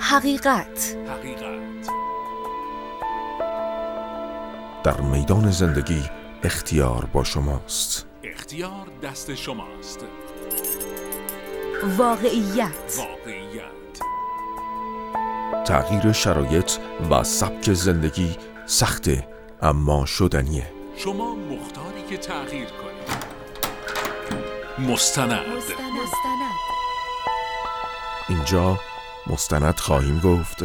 حقیقت. حقیقت در میدان زندگی اختیار با شماست. اختیار دست شماست. واقعیت. واقعیت. تغییر شرایط و سبک زندگی سخته اما شدنیه. شما مختاری که تغییر کنید. مستند. مستند اینجا مستند خواهیم گفت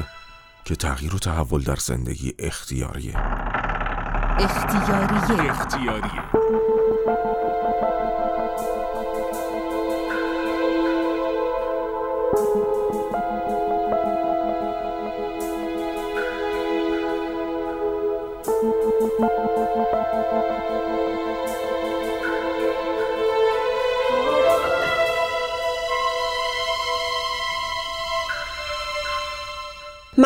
که تغییر و تحول در زندگی اختیاریه. اختیاریه. اختیاریه.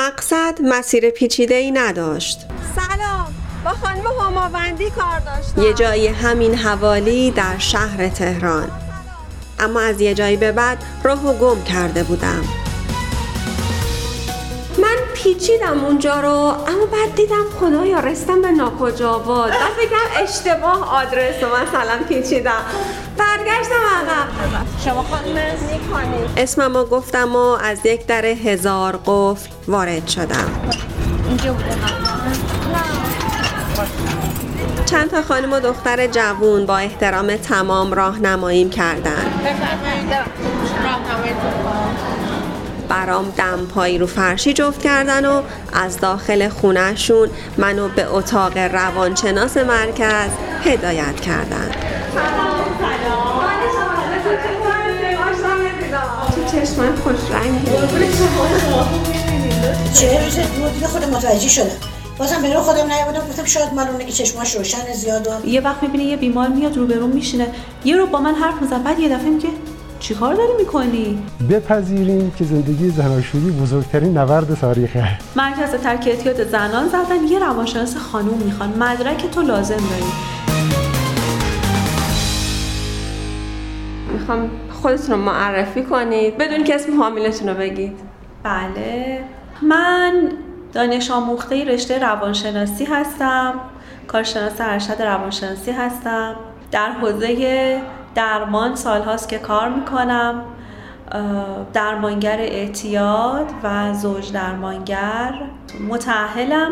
مقصد مسیر پیچیده ای نداشت. سلام. با خانم هماوندی کار داشتم. یه جایی همین حوالی در شهر تهران. اما از یه جایی به بعد راهو گم کرده بودم. من پیچیدم اونجا رو اما بعد دیدم خدایا رستم به ناکجا آباد بعد فکرم اشتباه آدرس رو مثلا پیچیدم. برگشتم عقب شما خانم نیکانی اسمم رو گفتم و از یک در هزار قفل وارد شدم. اینجا چند تا خانم و دختر جوون با احترام تمام راهنماییم کردن. برام دمپایی رو فرشی جفت کردن و از داخل خونهشون منو به اتاق روانشناس مرکز هدایت کردن. چشمت خوش رنگی چه روز بود دیگه خودم متوجه شدم. بازم به رو خودم نیومدم گفتم شاید مال اونه که چشماش روشن زیاد و یه وقت می‌بینی یه بیمار میاد روبرون میشینه. یه رو با من حرف میزن بعد یه دفعه میگه چیکار داری می‌کنی؟ بپذیریم که زندگی زناشویی بزرگترین نبرد تاریخه. مرکز ترک اعتیاد زنان زدن یه روانشناس خانوم می‌خوان. مدرک تو لازم داری. می‌خوام خودتون رو معرفی کنید. بدون که اسم حاملتون رو بگید. بله. من دانش آموخته رشته روانشناسی هستم. کارشناس ارشد روانشناسی هستم. در حوزه درمان سالهاست که کار می‌کنم. درمانگر اعتیاد و زوج درمانگر. متعهلم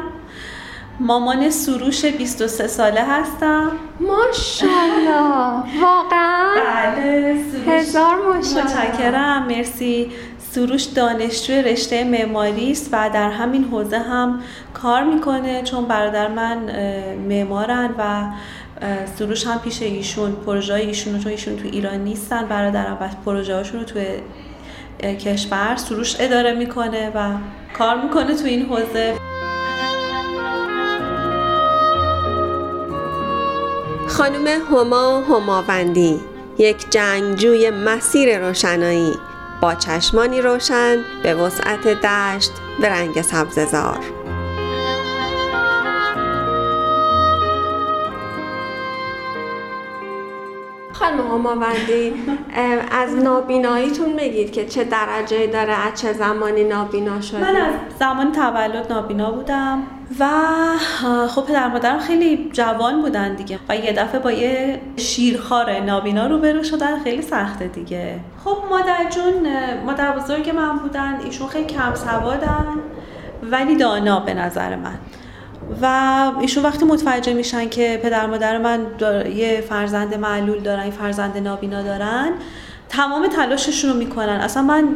مامان سروش 23 ساله هستم. ماشاءالله. واقعا بله هزار ماشاءالله. متشکرم. مرسی. سروش دانشجوی رشته معماری است و در همین حوزه هم کار می‌کنه چون برادر من معمارن و سروش هم پیش ایشون پروژه ایشون چون ایشون تو ایران نیستن برادرم و پروژه هاشون رو تو کشور سروش اداره می‌کنه و کار می‌کنه تو این حوزه. خانم هما هماوندی یک جنگجوی مسیر روشنایی با چشمانی روشن به وسعت دشت به رنگ سبززار. خانم هماوندی از نابیناییتون بگید که چه درجه داره از چه زمانی نابینا شدید من از زمان تولد نابینا بودم و خب پدر مادرم خیلی جوان بودن دیگه و یه دفعه با یه شیرخوار نابینا روبرو شدن خیلی سخته دیگه. خب مادر جون مادر بزرگ من بودن ایشون خیلی کم سوادن ولی دانا به نظر من. و ایشون وقتی متوجه میشن که پدر مادر من یه فرزند معلول دارن یه فرزند نابینا دارن تمام تلاششون رو می‌کنن. اصلا من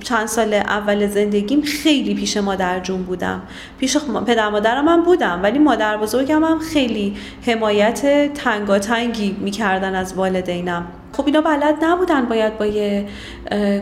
چند سال اول زندگیم خیلی پیش مادر جون بودم. پیش پدر مادرم هم بودم ولی مادر بزرگم هم خیلی حمایت تنگاتنگی می‌کردن از والدینم. خب اینا بلد نبودن باید با یه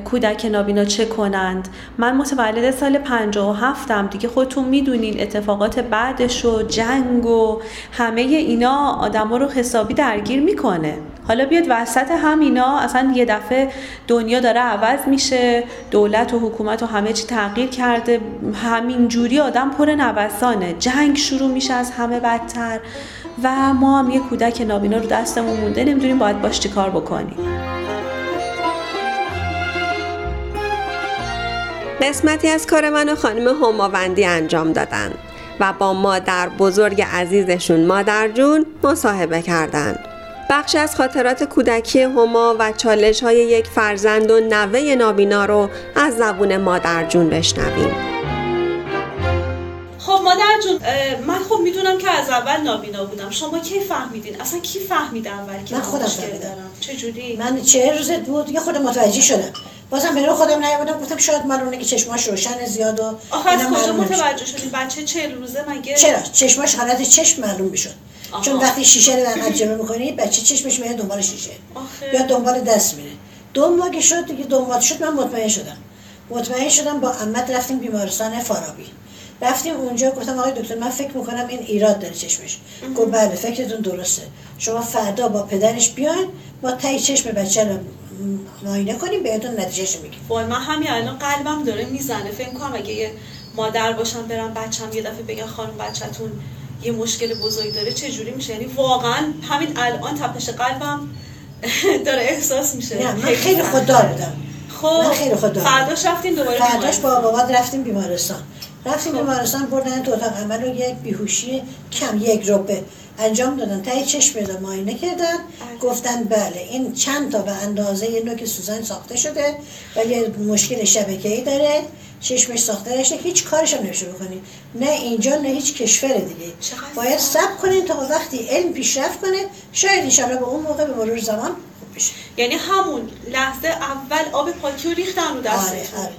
کودک نابینا چه کنند. من متولد سال 57 م دیگه خودتون می‌دونین اتفاقات بعدش و جنگ و همه اینا آدما رو حسابی درگیر می‌کنه. حالا بیاد وسط هم اینا اصلا یه دفعه دنیا داره عوض میشه دولت و حکومت و همه چی تغییر کرده همین جوری آدم پر نوسانه. جنگ شروع میشه از همه بدتر. و ما هم یه کودک نابینا رو دستمون مونده نمی‌دونیم باید باش چیکار بکنیم قسمتی از کار من و خانم هماوندی انجام دادن و با مادر بزرگ عزیزشون مادر جون مصاحبه کردند. بخش از خاطرات کودکی هما و چالش های یک فرزند و نوه نابینا رو از زبون مادر جون بشنویم. مادر جون من خب می‌دونم که از اول نابینا بودم. شما کی فهمیدین؟ اصلا کی فهمید اول که من خودم فهمیدم. دارم؟ چه جوری من چه روزت بود یه خود متوجه شدم. بازم رو خودم نیومدم گفتم شاید مال اونه که چشماش روشن زیاد و آخه از کجا. متوجه شدین بچه چهل روزه مگه؟ چرا؟ چشماش حالت چشم معلوم می‌شد. چون وقتی شیشه رو در جلو می‌کنی بچه چشمش میره دنبال شیشه. آخه. یا دنبال دست میره. دو ماه که شد دیگه ماه شد من مطمئن شدم. مطمئن شدم با عمت رفتیم بیمارستان فارابی. رفتیم اونجا گفتم آقای دکتر من فکر می‌کنم این ایراد داره چشمش. گفت بله فکرتون درسته. شما فردا با پدرش بیاین ما تای چشم بچه رو معاینه کنیم بهتون نتیجهش میگیم. وای من همین الان قلبم داره می‌زنه. فکر کنم اگه یه مادر باشم برم بچم یه دفعه بگن خانم بچهتون یه مشکل بزرگ داره چه جوری میشه؟ یعنی واقعا همین الان تپش قلبم داره احساس میشه. نه من خیلی خوددار بودم. خب من خیلی خوددار. فرداش رفتین دوباره فرداش. با بابات رفتیم بیمارستان. رفتیم بیمارستان بردن تو اتاق عمل رو یک بیهوشی کم یک ربه انجام دادن. تای چشم رو معاینه کردن گفتن بله این چند تا به اندازه یه نوک سوزن ساخته شده ولی مشکل شبکه‌ای داره. چشمش ساخته نشه هیچ کارش هم نمیشه بکنید نه اینجا نه هیچ کشور دیگه. باید صبر کنین تا وقتی علم پیشرفت کنه. شاید انشالله به اون موقع به مرور زمان خوب بشه. یعنی همون لحظه اول آب پاکی رو ریختن رو دستتون. آره آره.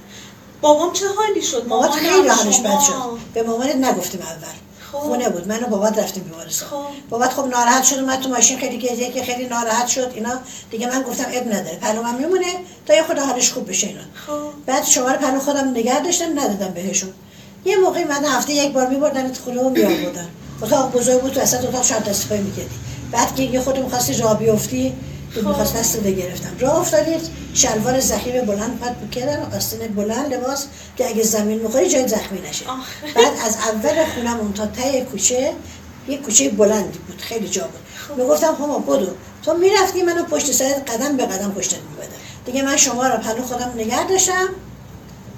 بابام چه حالی شد؟ مامانم، خیلی حالش؟ بد شد. به مامانت نگفتیم اول. خب. خونه بود. من و بابات رفتیم بیمارستان. خب. بابات خب ناراحت شد اومد تو ماشین خیلی گریه که خیلی ناراحت شد اینا. دیگه من گفتم اب نداره. پلومم میمونه تا یه خود حالش خوب بشه اینا. خب. بعد شماره پلو خودم نگه داشتم ندادم بهشون. یه موقعی من هفته یک بار میبردن تو خونه و میآوردن. اتاق بزرگ بود تو وسط اتاق شب استفاده می‌کردی. بعد که یه خود می‌خواستی راه بیفتی می‌خواست دست رو گرفتم راه افتادید شلوار زخیم بلند پد و آستین بلند لباس که اگه زمین می‌خوری جای زخمی نشه. بعد از اول خونمون تا ته کوچه یه کوچه بلندی بود خیلی جا بود. می‌گفتم هما بدو. تو می‌رفتی منو پشت سرت قدم به قدم پشتت میبدم دیگه من شما رو پلو خودم نگه داشتم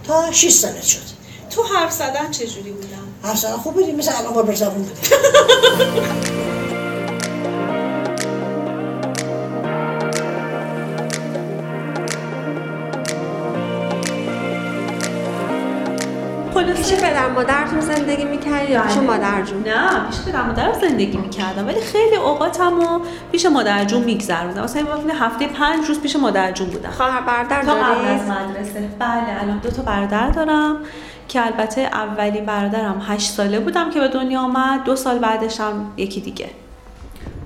تا 6 سالت شد. تو حرف زدن چه جوری بودم هر سال خوب بودی مثل الان بار زبون بودی. پیش پدر مادرتون زندگی می‌کردی یا پیش مادر جون؟ نه پیش پدر مادر زندگی می‌کردم ولی خیلی اوقاتم رو پیش مادر جون میگذروندم. مثلا یه وقت هفته پنج روز پیش مادر جون بودم. خواهر برادر تا قبل از؟ مدرسه. بله الان دو تا برادر دارم که البته اولین برادرم هشت ساله بودم که به دنیا آمد دو سال بعدش هم یکی دیگه.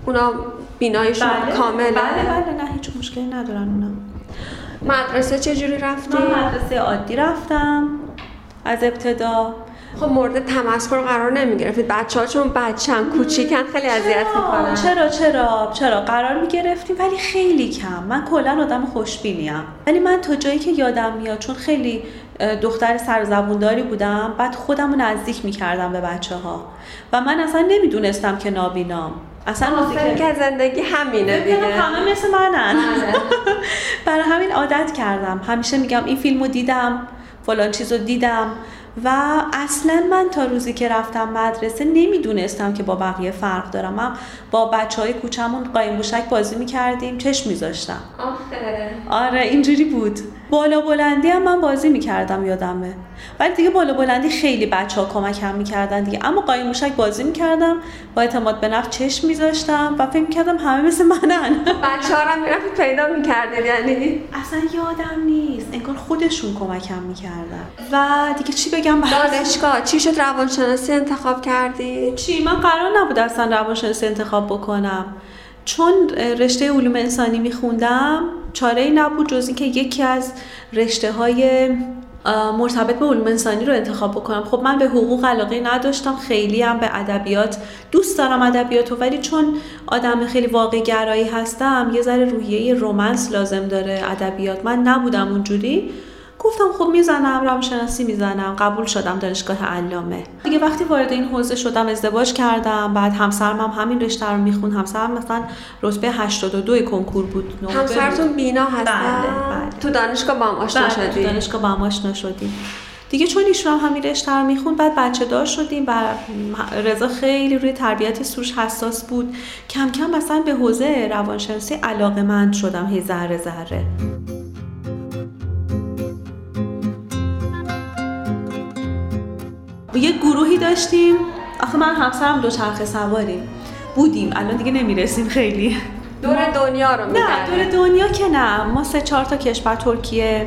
اونا بینایشون کامله؟ بله بله نه هیچ مشکلی ندارن اونا. مدرسه چجوری رفتی؟ من مدرسه عادی رفتم. از ابتدا. خب مورد تمسخر قرار نمی‌گرفتید. بچه ها چون بچه هم کوچیکن خیلی اذیت می‌کنن. چرا چرا؟ چرا؟ قرار می‌گرفتیم ولی خیلی کم. من کلا آدم خوشبینیم. ولی من تا جایی که یادم میاد چون خیلی دختر سرزبونداری بودم بعد خودم رو نزدیک می‌کردم به بچه ها و من اصلا نمی‌دونستم که نابینام. اصلا فکر که زندگی همینه دیگه. همه مثل منن. برای همین عادت کردم. همیشه میگم این فیلمو دیدم. فلان چیزو دیدم. و اصلا من تا روزی که رفتم مدرسه نمی‌دونستم که با بقیه فرق دارم. من با بچه های کوچمون قایم موشک بازی می‌کردیم چشم میذاشتم. آره اینجوری بود. بالا بلندی هم من بازی می‌کردم یادمه. ولی دیگه بالا بلندی خیلی بچه ها کمکم می‌کردن دیگه. اما قایم موشک بازی می‌کردم با اعتماد به نفس چشم میذاشتم و فکر می‌کردم همه مثل منن. بچه ها هم می‌رفتید پیدا می‌کردید یعنی؟ اصلا یادم نیست. انگار خودشون کمکم می‌کردن. و دیگه چی بگم؟ دانشگاه. چی شد روانشناسی انتخاب کردی؟ چی؟ من قرار نبود اصلا روانشناسی انتخاب بکنم. چون رشته علوم انسانی میخوندم چاره ای نبود جز اینکه یکی از رشته های مرتبط به علوم انسانی رو انتخاب بکنم. خب من به حقوق علاقه نداشتم خیلی هم به ادبیات دوست دارم ادبیات ولی چون آدم خیلی واقع گرایی هستم یه ذره روحیه رومنس لازم داره ادبیات. من نبودم اونجوری. گفتم خب می‌زنم روانشناسی می‌زنم قبول شدم دانشگاه علامه دیگه وقتی وارد این حوزه شدم ازدواج کردم بعد همسرم هم همین رشته رو می‌خوند همسرم مثلا رتبه 82 کنکور بود. همسرتون بینا هستن؟ بله، بله. تو دانشگاه با هم آشنا بله، تو شدی؟ دانشگاه با هم آشنا شدیم دیگه چون ایشون هم همین رشته رو می‌خوند بعد بچه دار شدیم و رضا خیلی روی تربیت سروش حساس بود کم کم مثلا به حوزه روانشناسی علاقه مند شدم هی ذره ذره یه گروهی داشتیم. آخه من همسرم دوچرخه سواریم بودیم. الان دیگه نمی‌رسیم خیلی. دور دنیا رو نه دور دنیا که نه. ما سه چهار تا کشور ترکیه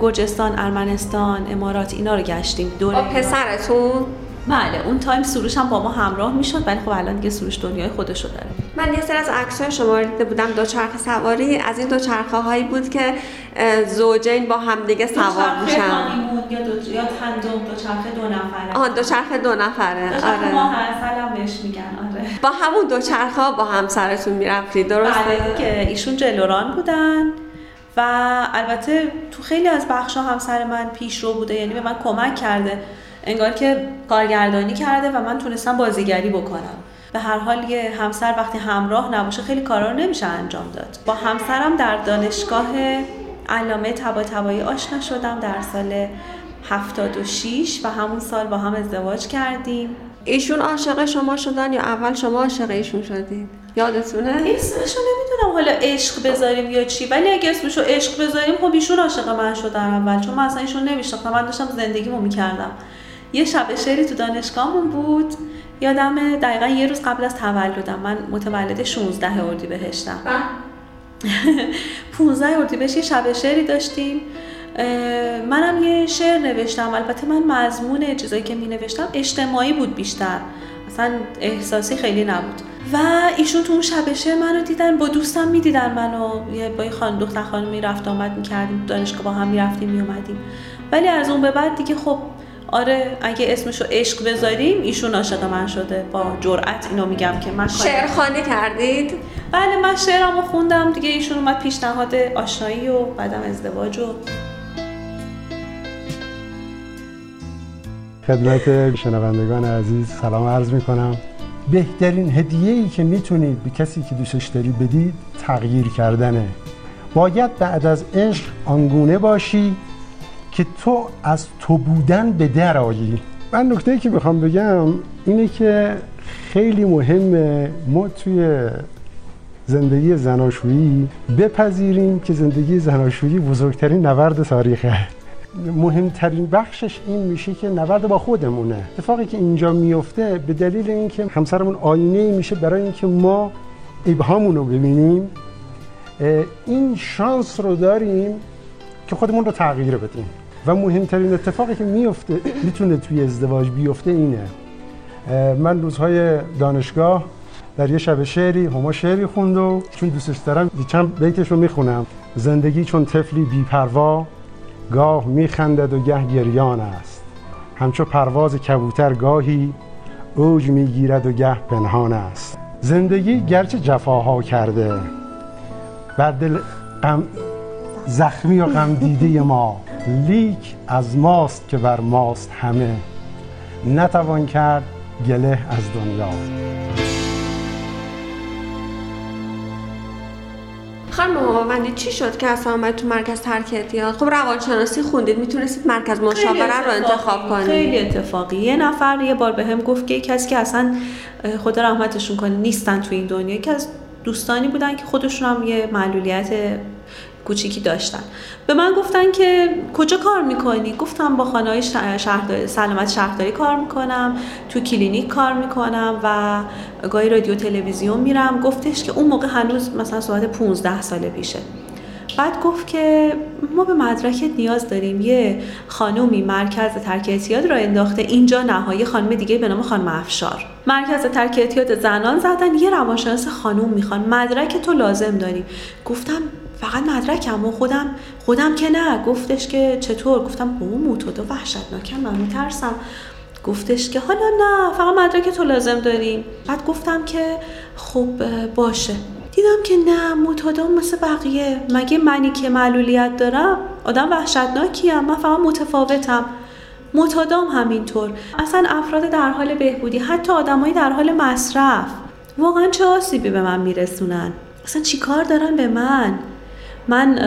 گرجستان ارمنستان امارات اینا رو گشتیم. دور با پسرتون؟ بله اون تایم سروش هم با ما همراه می‌شد ولی خب الان دیگه سروش دنیای خودشو داره. من یه سر از عکسای شما رو دیده بودم. دوچرخه سواری. از این دوچرخه هایی بود که زوجین با هم دیگه سوار میشن. یا دو یا تندم دوچرخه دو نفره. آها دوچرخه دو نفره. آره. ما هم بهش میگن. آره. با همون دوچرخه با همسرتون می‌رفتید درسته؟ بله که ایشون جلوران بودن و البته تو خیلی از بخش همسر من پیش رو بوده یعنی به من کمک کرده انگار که کارگردانی کرده و من تونستم بازیگری بکنم. به هر حال یه همسر وقتی همراه نباشه خیلی کارا رو نمیشه انجام داد. با همسرم در دانشگاه علامه تبا آشنا شدم در سال 76 و همون سال با هم ازدواج کردیم. ایشون عاشق شما شدن یا اول شما عاشق ایشون شدین یادتونه؟ اسمشو نمی‌دونم. حالا عشق بذاریم یا چی؟ ولی اگه اسمشو عشق بذاریم خب ایشون عاشق من شدن اول چون من اصلا ایشون نمیشناختم. من داشتم زندگیمو می‌کردم. یه شب شعری تو دانشگاهمون بود. یادم دقیقا یه روز قبل از تولدم. من متولد 16 اردیبهشتم. 15 اردیبهشت یه شب شعری داشتیم. منم یه شعر نوشتم. البته من مضمون چیزایی که می نوشتم اجتماعی بود بیشتر. اصلا احساسی خیلی نبود. و ایشون تو اون شب شعر منو دیدن با دوستم می‌دیدن منو. با یه خان دختر خانمی رفت آمد می‌کردیم دانشگاه با هم می‌رفتیم میومدیم ولی از اون به بعد دیگه خب آره اگه اسمشو عشق بذاریم ایشون عاشق من شده. با جرأت اینو میگم که من شعر خانه کردید؟ بله من شعرمو خوندم. دیگه ایشون اومد پیشنهاد آشنایی و بعدم ازدواج و خدمت شنوندگان عزیز سلام عرض می کنم بهترین هدیه ای که می‌تونید به کسی که دوستش داری بدید تغییر کردنه. باید بعد از عشق آنگونه باشی که تو از تو بودن به در آیی. من نکته که می‌خوام بگم اینه که خیلی مهمه ما توی زندگی زناشویی بپذیریم که زندگی زناشویی بزرگترین نبرد تاریخه. مهمترین بخشش این میشه که نبرد با خودمونه. اتفاقی که اینجا میفته به دلیل اینکه همسرمون آینه میشه برای اینکه ما ابهامون رو ببینیم این شانس رو داریم که خودمون رو تغییر بدیم. و مهمترین اتفاقی که میفته می‌تونه توی ازدواج بیفته اینه. من روزهای دانشگاه در یه شب شعری هما شعری خوند و چون دوستش دارم چند بیتش رو می‌خونم. زندگی چون طفلی بیپروا گاه میخندد و گه گریان است. همچو پرواز کبوتر گاهی اوج می‌گیرد و گه پنهان است. زندگی گرچه جفاها کرده بر دل غم زخمی و غم دیده ما لیک از ماست که بر ماست همه. نتوان کرد گله از دنیا. خانم مهاوندی چی شد که اصلا آمد تو مرکز ترک اعتیاد؟ خب روانشناسی خوندید می‌تونستید مرکز مشاوره رو انتخاب کنید. خیلی اتفاقی. یه نفر یه بار بهم به گفت که کسی که اصلا خدا رحمتشون کنه نیستن تو این دنیا. که از دوستانی بودن که خودشون هم یه معلولیت کوچیکی داشتن. به من گفتن که کجا کار می‌کنی؟ گفتم با خانه شهر سلامت شهرداری کار می‌کنم تو کلینیک کار می‌کنم و گاهی رادیو تلویزیون میرم. گفتش که اون موقع هنوز مثلا صحبت 15 سال پیشه. بعد گفت که ما به مدرکت نیاز داریم. یه خانومی مرکز ترک اعتیاد راه انداخته. اینجا نهایی خانم دیگه به نام خانم افشار. مرکز ترک اعتیاد زنان زدن. یه روانشناس خانوم می‌خوان. مدرک تو لازم داریم. گفتم فقط مدرکم و خودم خودم که نه. گفتش که چطور؟ گفتم او موتودا وحشتناکم من میترسم. گفتش که حالا نه فقط مدرک تو لازم داریم بعد گفتم که خب باشه. دیدم که نه متادام مثل بقیه. مگه منی که معلولیت دارم؟ آدم وحشتناکیم من فقط متفاوتم. متادام همینطور. اصلا افراد در حال بهبودی حتی آدمایی در حال مصرف. واقعا چه آسیبی به من میرسونن؟ اصلا چی کار دارن به من؟ من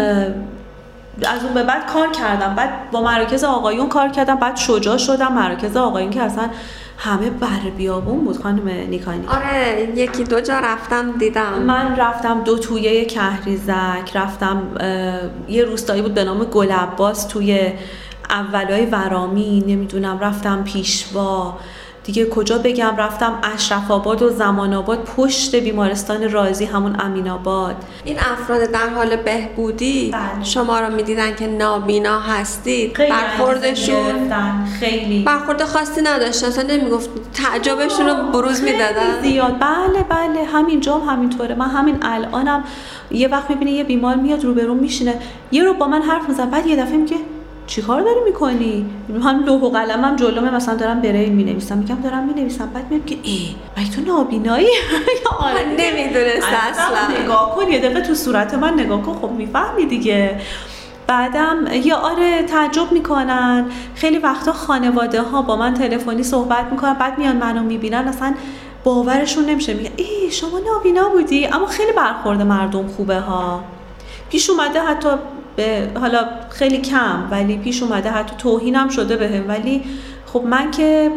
از اون به بعد کار کردم. بعد با مراکز آقایون کار کردم. بعد شجاع شدم. مراکز آقایون که اصلا همه بر بیابون بود. خانم نیکانی آره یکی دو جا رفتم دیدم. من رفتم دو تویه کهریزک. رفتم یه روستایی بود به نام گل عباس توی اولای ورامی. نمی‌دونم رفتم پیشوا. دیگه کجا بگم رفتم اشرف آباد و زمان آباد پشت بیمارستان رازی همون امین آباد. این افراد در حال بهبودی بله. شما رو می‌دیدن که نابینا هستید. خیلی برخوردشون. خیلی. برخورد خاصی نداشتن. اصلا نمی‌گفت تعجبشون رو بروز می‌دادن. زیاد. بله بله. همینجا هم همینطوره. من همین الانم یه وقت می‌بینه یه بیمار میاد روبرو میشینه. یه رو با من حرف می‌زنه بعد یه دفعه میگه چیکار داری می‌کنی؟ هم لوح و قلمم جلومه مثلا دارم بریل می‌نویسم. میگم دارم می‌نویسم. بعد میگم که ای مگه تو نابینایی؟ یا آره نمی‌دونست اصلا نگاه کن. یه دقیقه تو صورت من نگاه کن. خب می‌فهمی دیگه. بعدم یا آره تعجب می‌کنن. خیلی وقتا خانواده ها با من تلفنی صحبت می‌کنن. بعد میان منو می‌بینن. اصلا باورشون نمیشه. میگه ای شما نابینا بودی. اما خیلی برخورد مردم خوبه ها. پیش اومده حتی به حالا خیلی کم ولی پیش اومده حتی توهینم شده بهم. ولی خب من که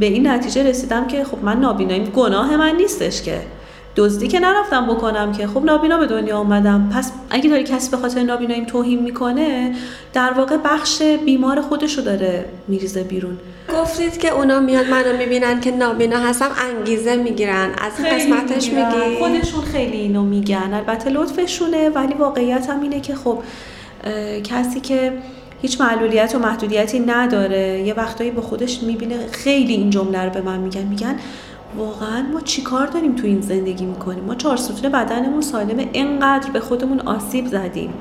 به این نتیجه رسیدم که خب من نابیناییم گناه من نیستش که. دزدی که نرفتم بکنم که. خب نابینا به دنیا آمدم پس اگه داری کسی به خاطر نابیناییم توهین می‌کنه در واقع بخش بیمار خودشو داره میریزه بیرون. گفتید که اونا میاد منو می‌بینن که نابینا هستم انگیزه می‌گیرن. از قسمتش. میگی؟ خودشون خیلی اینو میگن. البته لطفشونه ولی واقعیت هم اینه که خب کسی که هیچ معلولیت و محدودیتی نداره یه وقتایی به خودش می‌بینه خیلی این جمله رو به من میگن. میگن واقعا ما چیکار داریم تو این زندگی می‌کنیم؟ ما چهار ستون بدنمون سالمه انقدر به خودمون آسیب زدیم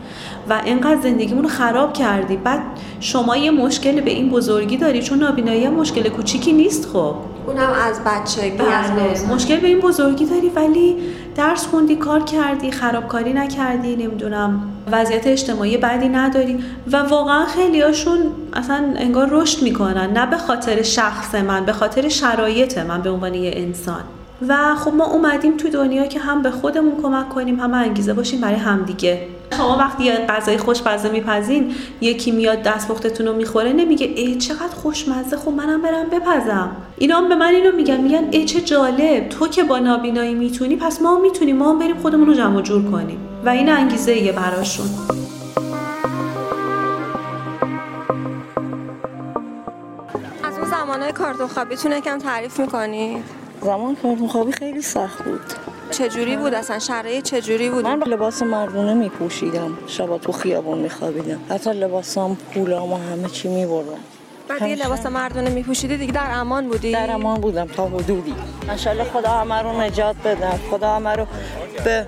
و انقدر زندگیمون رو خراب کردیم. بعد شما یه مشکل به این بزرگی داری چون نابینایی مشکل کوچیکی نیست خب؟ اونم از بچگی از بله. مشکل به این بزرگی داری ولی درس خوندی کار کردی خرابکاری نکردی نمی‌دونم وضعیت اجتماعی بعدی نداری و واقعا خیلیاشون اصلا انگار رشد می‌کنن نه به خاطر شخص من به خاطر شرایط من به عنوان یه انسان. و خب ما اومدیم تو دنیا که هم به خودمون کمک کنیم هم انگیزه باشیم برای همدیگه. شما وقتی یه غذای خوشمزه میپزین یکی میاد دستپختتون رو می‌خوره نمیگه ای چقدر خوشمزه خب منم برم بپزم. اینا هم به من اینو میگن میگن ای چه جالب تو که با نابینایی می‌تونی پس ما هم می‌تونیم ما هم بریم خودمون رو جمع جور کنیم. و این انگیزه یه براشون. از اون زمانهای کارتون خوابیتون یکم تعریف می‌کنی؟ زمان کارتون خوابی خیلی سخت بود. چجوری بود اصلا؟ شرایط چجوری بود؟ من لباس مردونه می پوشیدم شبا تو خیابون می خوابیدم حتی لباسام پولام و همه چی می بردم بعد دیگه لباس مردونه میپوشیدی دیگه در امان بودی؟ در امان بودم تا حدودی. انشالله خدا همه رو نجات بده. خدا همه رو به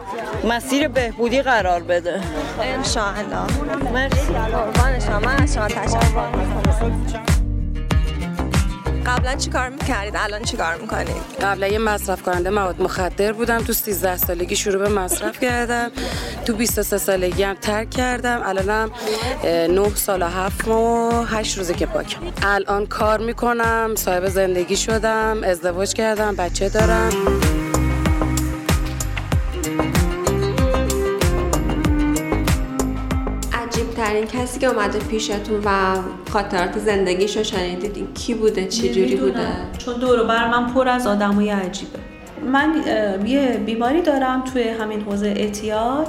مسیر بهبودی قرار بده. انشاءالله. مرسی. قربان شما. شما تشکر. قبلا چی کار می‌کردید الان چی کار می‌کنید قبلا یه مصرف کننده مواد مخدر بودم تو 13 سالگی شروع به مصرف کردم. تو 23 سالگی هم ترک کردم. الانم اه، 9 سال و 7 ماه و 8 روزه که پاکم. الان کار می‌کنم صاحب زندگی شدم ازدواج کردم بچه دارم. ترین کسی که اومده پیشتون و خاطرات زندگیشو شنیدید این کی بوده؟ چه جوری بوده. چون دور و بر من پر از آدمای عجیبه. من یه بیماری دارم توی همین حوزه اعتیاد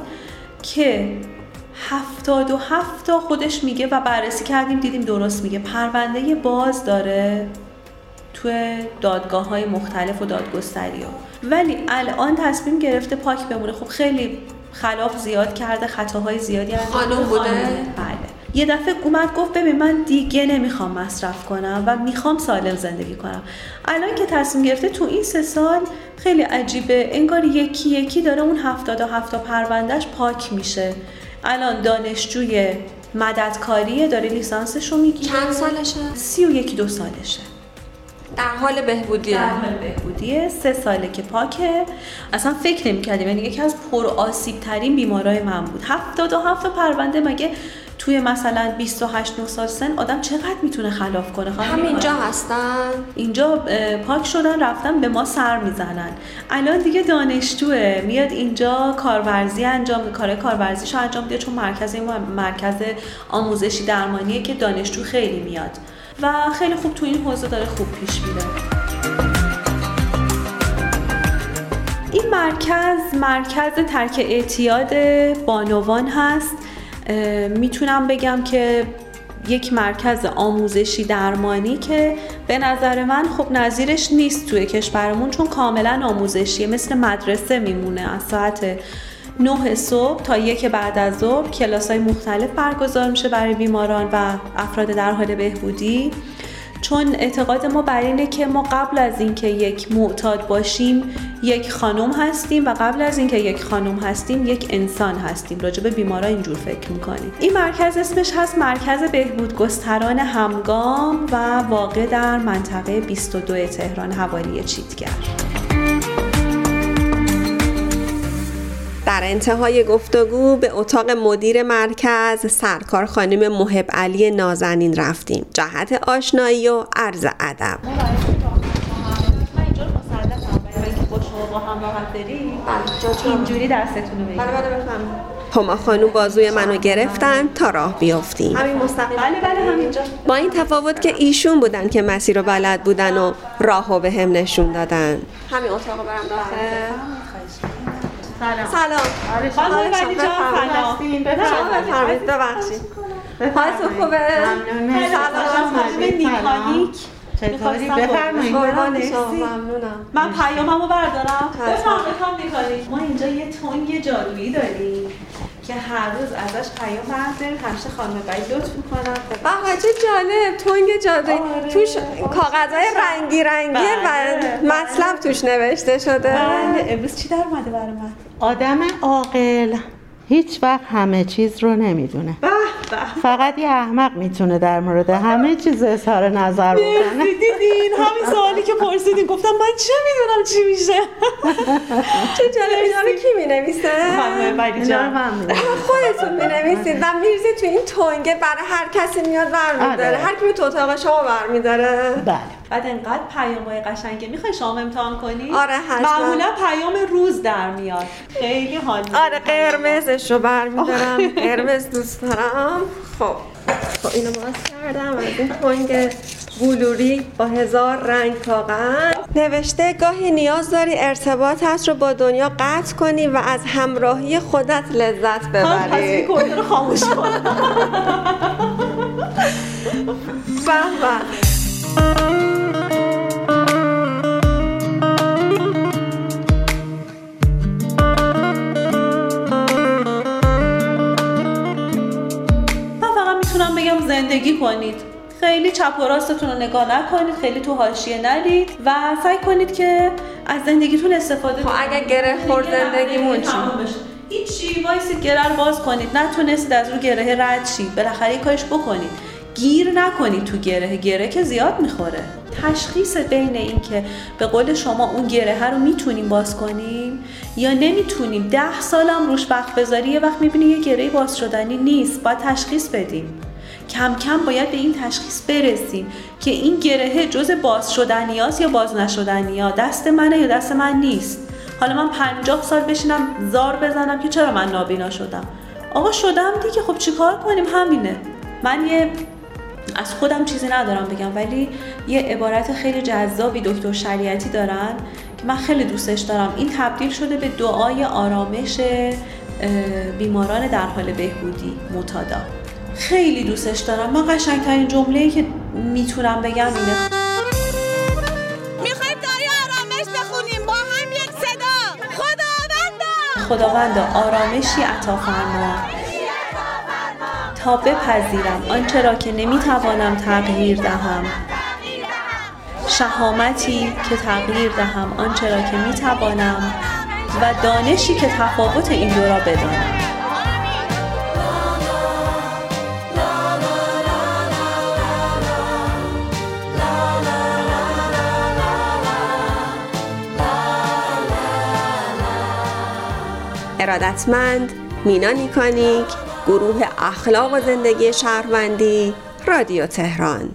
که هفتاد و هفت تا خودش میگه و بررسی کردیم دیدیم درست میگه. پرونده باز داره توی دادگاه های مختلف و دادگستری ها. ولی الان تصمیم گرفته پاک بمونه. خب خیلی خلاف زیاد کرده خطاهای زیادی انجام خانم. بوده؟ بله. یه دفعه اومد گفت ببین من دیگه نمی‌خوام مصرف کنم و می‌خوام سالم زندگی کنم. الان که تصمیم گرفته تو این سه سال خیلی عجیبه. انگار یکی یکی داره اون هفتاد و هفتا پروندهش پاک میشه. الان دانشجوی مددکاریه داره لیسانسش رو می‌گیره. چند سالشه؟ سی و یکی دو سالشه. در حال بهبودیه در حال بهبودیه سه ساله که پاکه. اصلا فکر نمی کردیم یعنی یکی از پر آسیب ترین بیمارای من بود. هفتاد و هفت پرونده مگه توی مثلا 28 9 سال سن آدم چقدر می‌تونه خلاف کنه همینجا هستن؟ اینجا پاک شدن رفتن به ما سر می‌زنن. الان دیگه دانشجوه. میاد اینجا کارورزی انجام کار کارورزیشو انجام میده. چون مرکز این مرکز آموزشی درمانیه که دانشجو خیلی میاد. و خیلی خوب تو این حوزه داره خوب پیش میره. این مرکز مرکز ترک اعتیاد بانوان هست. می‌تونم بگم که یک مرکز آموزشی درمانی که به نظر من خب نظیرش نیست توی کشورمون چون کاملا آموزشیه. مثل مدرسه میمونه از ساعت 9 صبح تا یک بعد از ظهر کلاس های مختلف برگزار میشه برای بیماران و افراد در حال بهبودی. چون اعتقاد ما بر اینه که ما قبل از اینکه یک معتاد باشیم یک خانم هستیم و قبل از اینکه یک خانم هستیم یک انسان هستیم. راجع به بیمارا اینجور فکر می‌کنیم. این مرکز اسمش هست مرکز بهبود گستران همگام و واقع در منطقه 22 تهران حوالی چیتگر. در انتهای گفتگو به اتاق مدیر مرکز سرکار خانم محب علی نازنین رفتیم. جهت آشنایی و عرض ادب. اینجوری دستتون رو بله بله هما خانوم بازوی منو گرفتن تا راه بیافتیم. همین مستقیم. بله بله همینجا. با این تفاوت که ایشون بودن که مسیر رو بلد بودن و راهو به هم نشون دادن. همین اتاق برم داخل سلام. سلام. خانم ولی جان سلام. شما بفرمایید. ببخشید. حالتون خوبه؟ سلام. خانم نیکانیک چطوری؟ بفرمایید. ممنونم. من پیاممو بردارم. بفرمایید خانم نیکانیک ما اینجا یه تنگ جادویی داریم که هر روز ازش پیام برداریم. همیشه خانم بایی لطف می‌کنن. بابا چه جالب. تنگ جادویی. آره. توش کاغذهای رنگی رنگی و مطلب توش نوشته شده. بله. امروز چی در اومده برای من؟ آدم عاقل. هیچ وقت همه چیز رو نمی‌دونه. فقط یه احمق می‌تونه در مورد همه چیز اظهار نظر بکنه. دیدین. همین سوالی که پرسیدین. گفتم من چه می‌دونم چی میشه؟ چه جالب. اینا رو کی می‌نویسه؟ خودتون می‌نویسید. و میریزید تو این تنگه برای هر کسی میاد برمیداره هر کی تو اتاق شما برمیداره بله. بعد انقدر پیامای قشنگه. می‌خوای شما امتحان کنی؟ آره حتما. معمولا پیام روز در میاد. خیلی حال آره قرمزش رو برمیدارم قرمز دوست دارم. خب. خب اینو باز کردم. از این تنگ بلوری با هزار رنگ کاغذ. نوشته گاهی نیاز داری ارتباطت رو با دنیا قطع کنی و از همراهی خودت لذت ببری پس این رو خاموش کن. زندگی کنید. خیلی چپ و راستتون رو نگاه نکنید خیلی تو حاشیه نرید و سعی کنید که از زندگیتون استفاده خب اگر گره خورد زندگیمون چی؟ هیچی وایسید گره رو باز کنید. نتونستید از رو گره رد شید بالاخره کارش بکنید. گیر نکنید تو گره. گره که زیاد می‌خوره. تشخیص بین این که به قول شما اون گره رو می‌تونیم باز کنیم یا نمی‌تونیم. ده سالم روش وقت بذاری یه وقت می‌بینی یه گره باز شدنی نیست. باید تشخیص بدیم. کم کم باید به این تشخیص برسیم که این گرهه جز باز شدنی یا باز نشدنی ها؟ دست منه یا دست من نیست؟ حالا من پنجاه سال بشینم زار بزنم که چرا من نابینا شدم؟ آقا شدم دیگه خب چیکار کنیم؟ همینه. من یه از خودم چیزی ندارم بگم ولی یه عبارت خیلی جذابی دکتر شریعتی دارن که من خیلی دوستش دارم. این تبدیل شده به دعای آرامش بیماران در حال بهبودی متادا. خیلی دوستش دارم. من قشنگترین جمله‌ای که می‌تونم بگم اینه. می‌خوایم داری آرامش بخونیم. با هم یک صدا. خداوندا. خداوندا آرامشی عطا فرما. تا بپذیرم آنچه را که نمی‌توانم تغییر دهم. شهامتی که تغییر دهم آنچه را که می‌توانم و دانشی که تفاوت این دو را بدانم. ارادتمند مینا نیکانیک گروه اخلاق و زندگی شهروندی رادیو تهران.